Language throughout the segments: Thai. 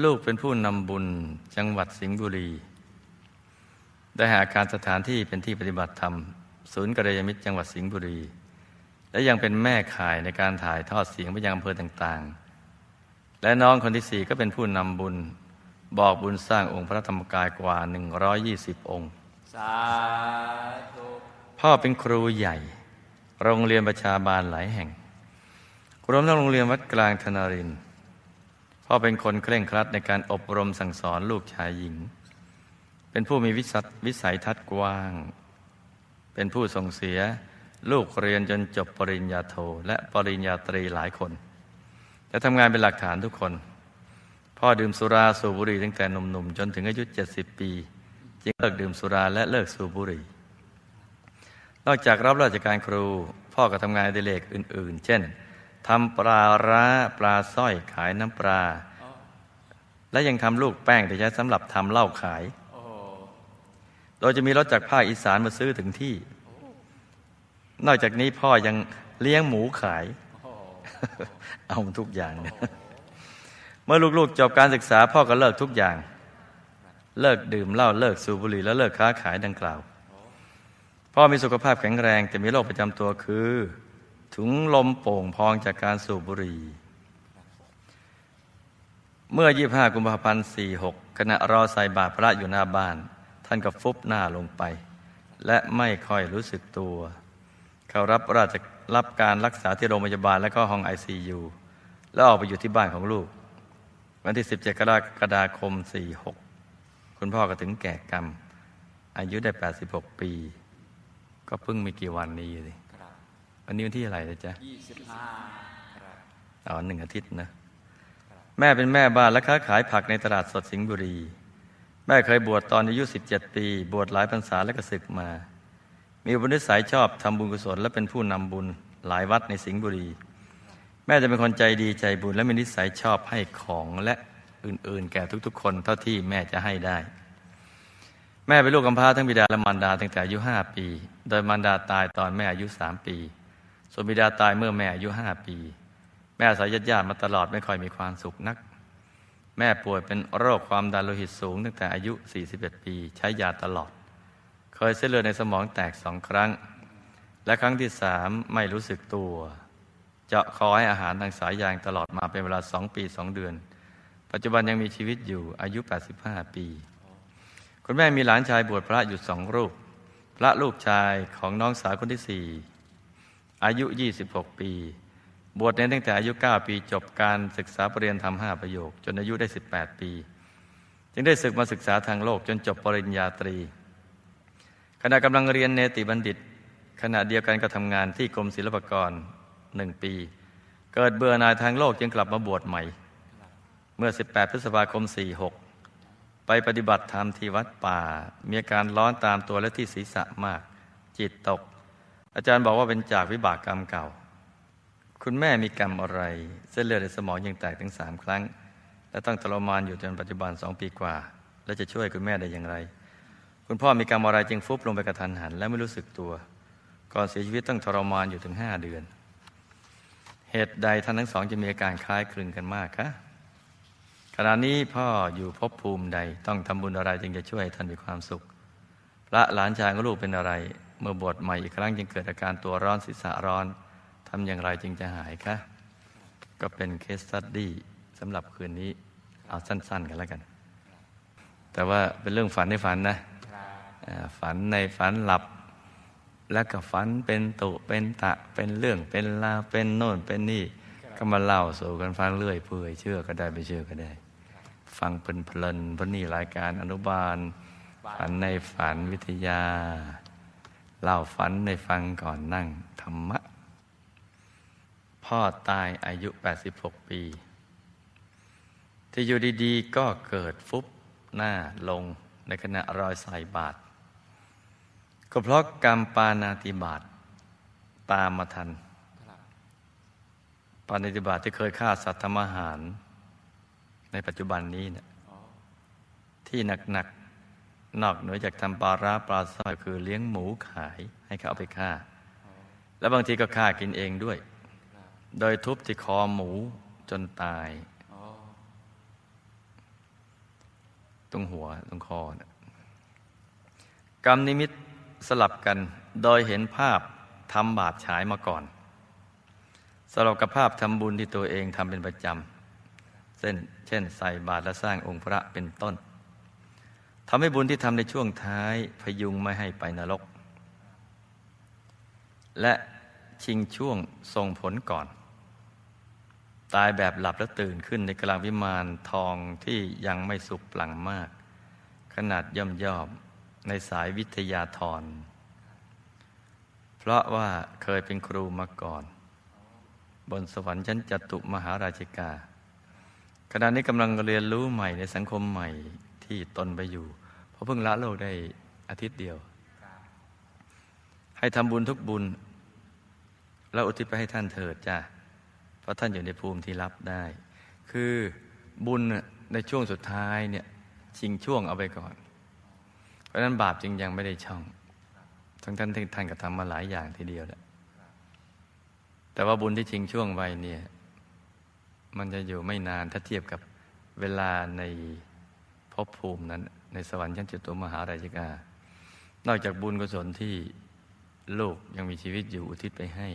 ลูกเป็นผู้นำบุญจังหวัดสิงห์บุรี ได้หาการสถานที่เป็นที่ปฏิบัติธรรม ศูนย์กระยามิตรจังหวัดสิงห์บุรี และยังเป็นแม่ข่ายในการถ่ายทอดเสียงไปยังอำเภอต่างๆ และน้องคนที่สี่ก็เป็นผู้นำบุญ บอกบุญสร้างองค์พระธรรมกายกว่า 120 องค์ สาธุพ่อเป็นครูใหญ่ โรงเรียนประชาบาลหลายแห่งรวมทั้งโรงเรียนวัดกลางธนารินทร์ พ่อเป็นคนเคร่งครัดในการอบรมสั่งสอนลูกชายหญิง เป็นผู้มีวิสัวิสัยทัศน์กว้าง เป็นผู้ส่งเสียลูกเรียนจนจบปริญญาโทและปริญญาตรีหลายคน และทำงานเป็นหลักฐานทุกคน พ่อดื่มสุราสูบบุหรี่ตั้งแต่หนุ่มๆ จนถึงอายุ 70 ปี จึงเลิกดื่มสุราและเลิกสูบบุหรี่ นอกจากรับราชการครู พ่อก็ทำงานดิเรกอื่น ๆ เช่น ทำปลาร้าปลาสร้อยขายน้ำปลา และยังทำลูกแป้งที่ใช้สำหรับทำเหล้าขายโดยจะมีรถจากภาคอีสานมาซื้อถึงที่ นอกจากนี้พ่อยังเลี้ยงหมูขายอเอาทุกอย่างเมื่อลูกๆจบการศึกษาพ่อก็เลิกทุกอย่าง เลิกดื่มเหล้าเลิกสูบบุหรี่และเลิกค้าขายดังกล่าว พ่อมีสุขภาพแข็งแรงแต่มีโรคประจำตัวคือ ถุงลมโป่งพองจากการสูบบุหรี่ เมื่อ 25 กุมภาพันธ์ 46 ขณะรอใส่บาตรพระอยู่หน้าบ้าน ท่านก็ฟุบหน้าลงไป และไม่ค่อยรู้สึกตัว เขารับราชรับการรักษาที่โรงพยาบาลและก็ห้องไอซียูแล้วออกไปอยู่ที่บ้านของลูก วันที่ 17 กรกฎาคม 46 คุณพ่อก็ถึงแก่กรรม อายุได้ 86 ปี ก็เพิ่งมีกี่วันนี้เลย วันนี้วันที่อะไรนะจ๊ะยี่สิบห้าครับอ๋อหนึ่งอาทิตย์นะ แม่เป็นแม่บ้านและค้าขายผักในตลาดสดสิงห์บุรี แม่เคยบวชตอนอายุ 17 ปี บวชหลายพรรษาและก็ศึกมา มีอุปนิสัยชอบทำบุญกุศลและเป็นผู้นำบุญหลายวัดในสิงห์บุรี แม่จะเป็นคนใจดีใจบุญและมีนิสัยชอบให้ของและอื่นๆ แก่ทุกๆ คนเท่าที่แม่จะให้ได้ แม่เป็นลูกกำพร้าทั้งบิดาและมารดาตั้งแต่อายุห้าปี โดยมารดาตายตอนแม่อายุสามปี ส่วนบิดาตายเมื่อแม่อายุห้าปี แม่อาศัยญาติมาตลอดไม่ค่อยมีความสุขนัก แม่ป่วยเป็นโรคความดันโลหิตสูง ตั้งแต่อายุ 41 ปี ใช้ยาตลอด เคยเส้นเลือดในสมองแตกสองครั้ง และครั้งที่สามไม่รู้สึกตัว เจาะคอให้อาหารทางสายยางตลอดมาเป็นเวลาสองปีสองเดือน ปัจจุบันยังมีชีวิตอยู่อายุ 85 ปี คุณแม่มีหลานชายบวชพระอยู่สองรูป พระลูกชายของน้องสาวคนที่สี่ อายุ 26 ปี บวชเนนตั้งแต่อายุ 9 ปี จบการศึกษาปรริญญาธรรม 5 ประโยค จนอายุได้ 18 ปี จึงได้ศึกมาศึกษาทางโลกจนจบปริญญาตรี ขณะกำลังเรียนเนติบัณฑิต ขณะเดียวกันก็ทำงานที่กรมศิลปากรหนึ่งปี เกิดเบื่อหน่ายทางโลกจึงกลับมาบวชใหม่ เมื่อ 18 พฤษภาคม 46 ไปปฏิบัติธรรมที่วัดป่า มีอาการร้อนตามตัวและที่ศีรษะมาก จิตตก อาจารย์บอกว่าเป็นจากวิบากกรรมเก่า คุณแม่มีกรรมอะไร เส้นเลือดในสมองยังแตกถึงสามครั้ง และต้องทรมานอยู่จนปัจจุบันสองปีกว่า และจะช่วยคุณแม่ได้อย่างไร คุณพ่อมีกรรมอะไรจึงฟุบลงไปกระทันหัน และไม่รู้สึกตัว ก่อนเสียชีวิตต้องทรมานอยู่ถึงห้าเดือน เหตุใดท่านทั้งสองจะมีอาการคล้ายคลึงกันมากคะขณะนี้พ่ออยู่ภพภูมิใด ต้องทำบุญอะไรจึงจะช่วยท่านมีความสุขพระหลานชายของลูกเป็นอะไร เมื่อบวชใหม่อีกครั้งจึงเกิดอาการตัวร้อนศีรษะร้อนทำอย่างไรจึงจะหายคะก็เป็นเคสตัดดี้สำหรับคืนนี้ เอาสั้น ๆ กันแล้วกัน แต่ว่าเป็นเรื่องฝันในฝันนะฝันในฝันหลับ แล้วก็ฝันเป็นตุเป็นตะเป็นเรื่องเป็นราเป็นโน่นเป็นนี่ ก็มาเล่าสู่กันฟังเรื่อยเปื่อยเชื่อก็ได้ไม่เชื่อก็ได้ ฟังเพลินๆเพราะนี่รายการอนุบาล ฝันในฝันวิทยา เล่าฝันในฟังก่อนนั่งธรรมะ พ่อตายอายุ 86 ปี ที่อยู่ดีๆ ก็เกิดฟุบหน้าลงในขณะรอยใส่บาตรก็เพราะกรรมปานาติบาตตามมาทัน ปานาติบาตที่เคยฆ่าสัตว์ทำอาหาร ในปัจจุบันนี้เนี่ยที่หนักๆ นอกเหนือจากทำปลาร้าปลาสร้อยคือเลี้ยงหมูขายให้เขาเอาไปฆ่า แล้วบางทีก็ฆ่ากินเองด้วย โดยทุบที่คอหมูจนตายตรงหัวตรงคอนะกรรมนิมิตสลับกันโดยเห็นภาพทำบาปฉายมาก่อนสลับกับภาพทำบุญที่ตัวเองทำเป็นประจำเช่นเช่นใส่บาตรและสร้างองค์พระเป็นต้น ทำให้บุญที่ทำในช่วงท้ายพยุงไม่ให้ไปนรก และชิงช่วงส่งผลก่อน ตายแบบหลับแล้วตื่นขึ้นในกลางวิมานทองที่ยังไม่สุกปลังมาก ขนาดย่อมย่อมในสายวิทยาธร เพราะว่าเคยเป็นครูมาก่อน บนสวรรค์ชั้นจตุมหาราชิกาขณะนี้กำลังเรียนรู้ใหม่ในสังคมใหม่ที่ตนไปอยู่ เพราะเพิ่งละโลกได้อาทิตย์เดียว ให้ทำบุญทุกบุญ แล้วอุทิศไปให้ท่านเถิดจ้าเพราะท่านอยู่ในภูมิที่รับได้ คือบุญในช่วงสุดท้ายเนี่ยชิงช่วงเอาไปก่อน เพราะนั้นบาปจึงยังไม่ได้ช่องทั้งท่านที่ท่านก็ทำมาหลายอย่างทีเดียวแหละแต่ว่าบุญที่ชิงช่วงไว้เนี่ย มันจะอยู่ไม่นานถ้าเทียบกับเวลาในภพภูมินั้น ในสวรรค์ชั้นจตุมหาราชิกา นอกจากบุญกุศลที่ลูกยังมีชีวิตอยู่อุทิศไปให้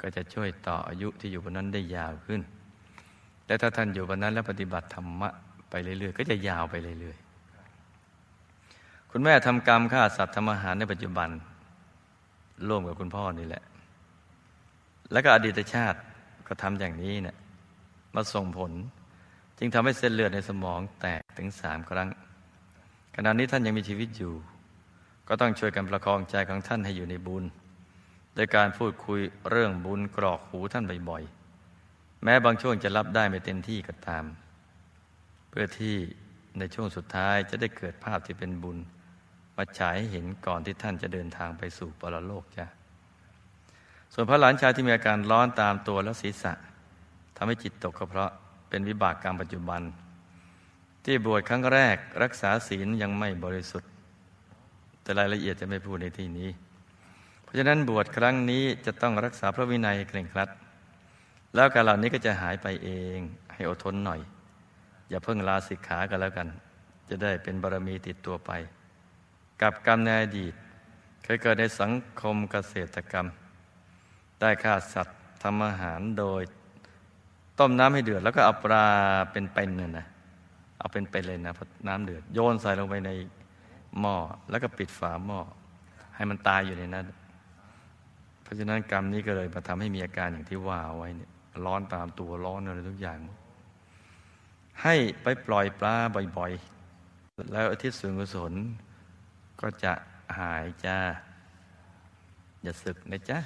ก็จะช่วยต่ออายุที่อยู่บนนั้นได้ยาวขึ้น และถ้าท่านอยู่บนนั้นแล้วปฏิบัติธรรมะไปเรื่อยๆ ก็จะยาวไปเรื่อยๆ คุณแม่ทำกรรมฆ่าสัตว์ทำอาหารในปัจจุบัน ร่วมกับคุณพ่อนี่แหละ แล้วก็อดีตชาติก็ทำอย่างนี้เนะี่ยมาส่งผล จึงทำให้เส้นเลือดในสมองแตกถึงสามครั้ง ขณะนี้ท่านยังมีชีวิตอยู่ ก็ต้องช่วยกันประคองใจของท่านให้อยู่ในบุญโดยการพูดคุยเรื่องบุญกรอกหูท่านบ่อยๆ แม้บางช่วงจะรับได้ไม่เต็มที่ก็ตาม เพื่อที่ในช่วงสุดท้ายจะได้เกิดภาพที่เป็นบุญมาฉายให้เห็นก่อนที่ท่านจะเดินทางไปสู่ปรโลกจ้ะส่วนพระหลานชายที่มีอาการร้อนตามตัวและศีรษะทำให้จิตตกก็เพราะเป็นวิบากกรรมปัจจุบัน ที่บวชครั้งแรกรักษาศีลยังไม่บริสุทธิ์ แต่รายละเอียดจะไม่พูดในที่นี้ เพราะฉะนั้นบวชครั้งนี้จะต้องรักษาพระวินัยเคร่งครัด แล้วการเหล่านี้ก็จะหายไปเอง ให้อดทนหน่อย อย่าเพิ่งลาสิกขากันแล้วกัน จะได้เป็นบารมีติดตัวไป กับกรรมในอดีต เคยเกิดในสังคมเกษตรกรรม ได้ฆ่าสัตว์ทำอาหารโดย ต้มน้ำให้เดือดแล้วก็เอาปลาเป็นเป็นเนี่ยนะ เอาเป็นไปเลยนะพอน้ำเดือด โยนใส่ลงไปในหม้อแล้วก็ปิดฝาหม้อให้มันตายอยู่ในนั้นเพราะฉะนั้นกรรมนี้ก็เลยมาทำให้มีอาการอย่างที่ว่าไว้เนี่ยร้อนตามตัวร้อนอะไรทุกอย่าง ให้ไปปล่อยปลาบ่อยๆ แล้วอาทิตย์ส่วนกุศลก็จะหายจ้าอย่าสึกนะจ๊ะ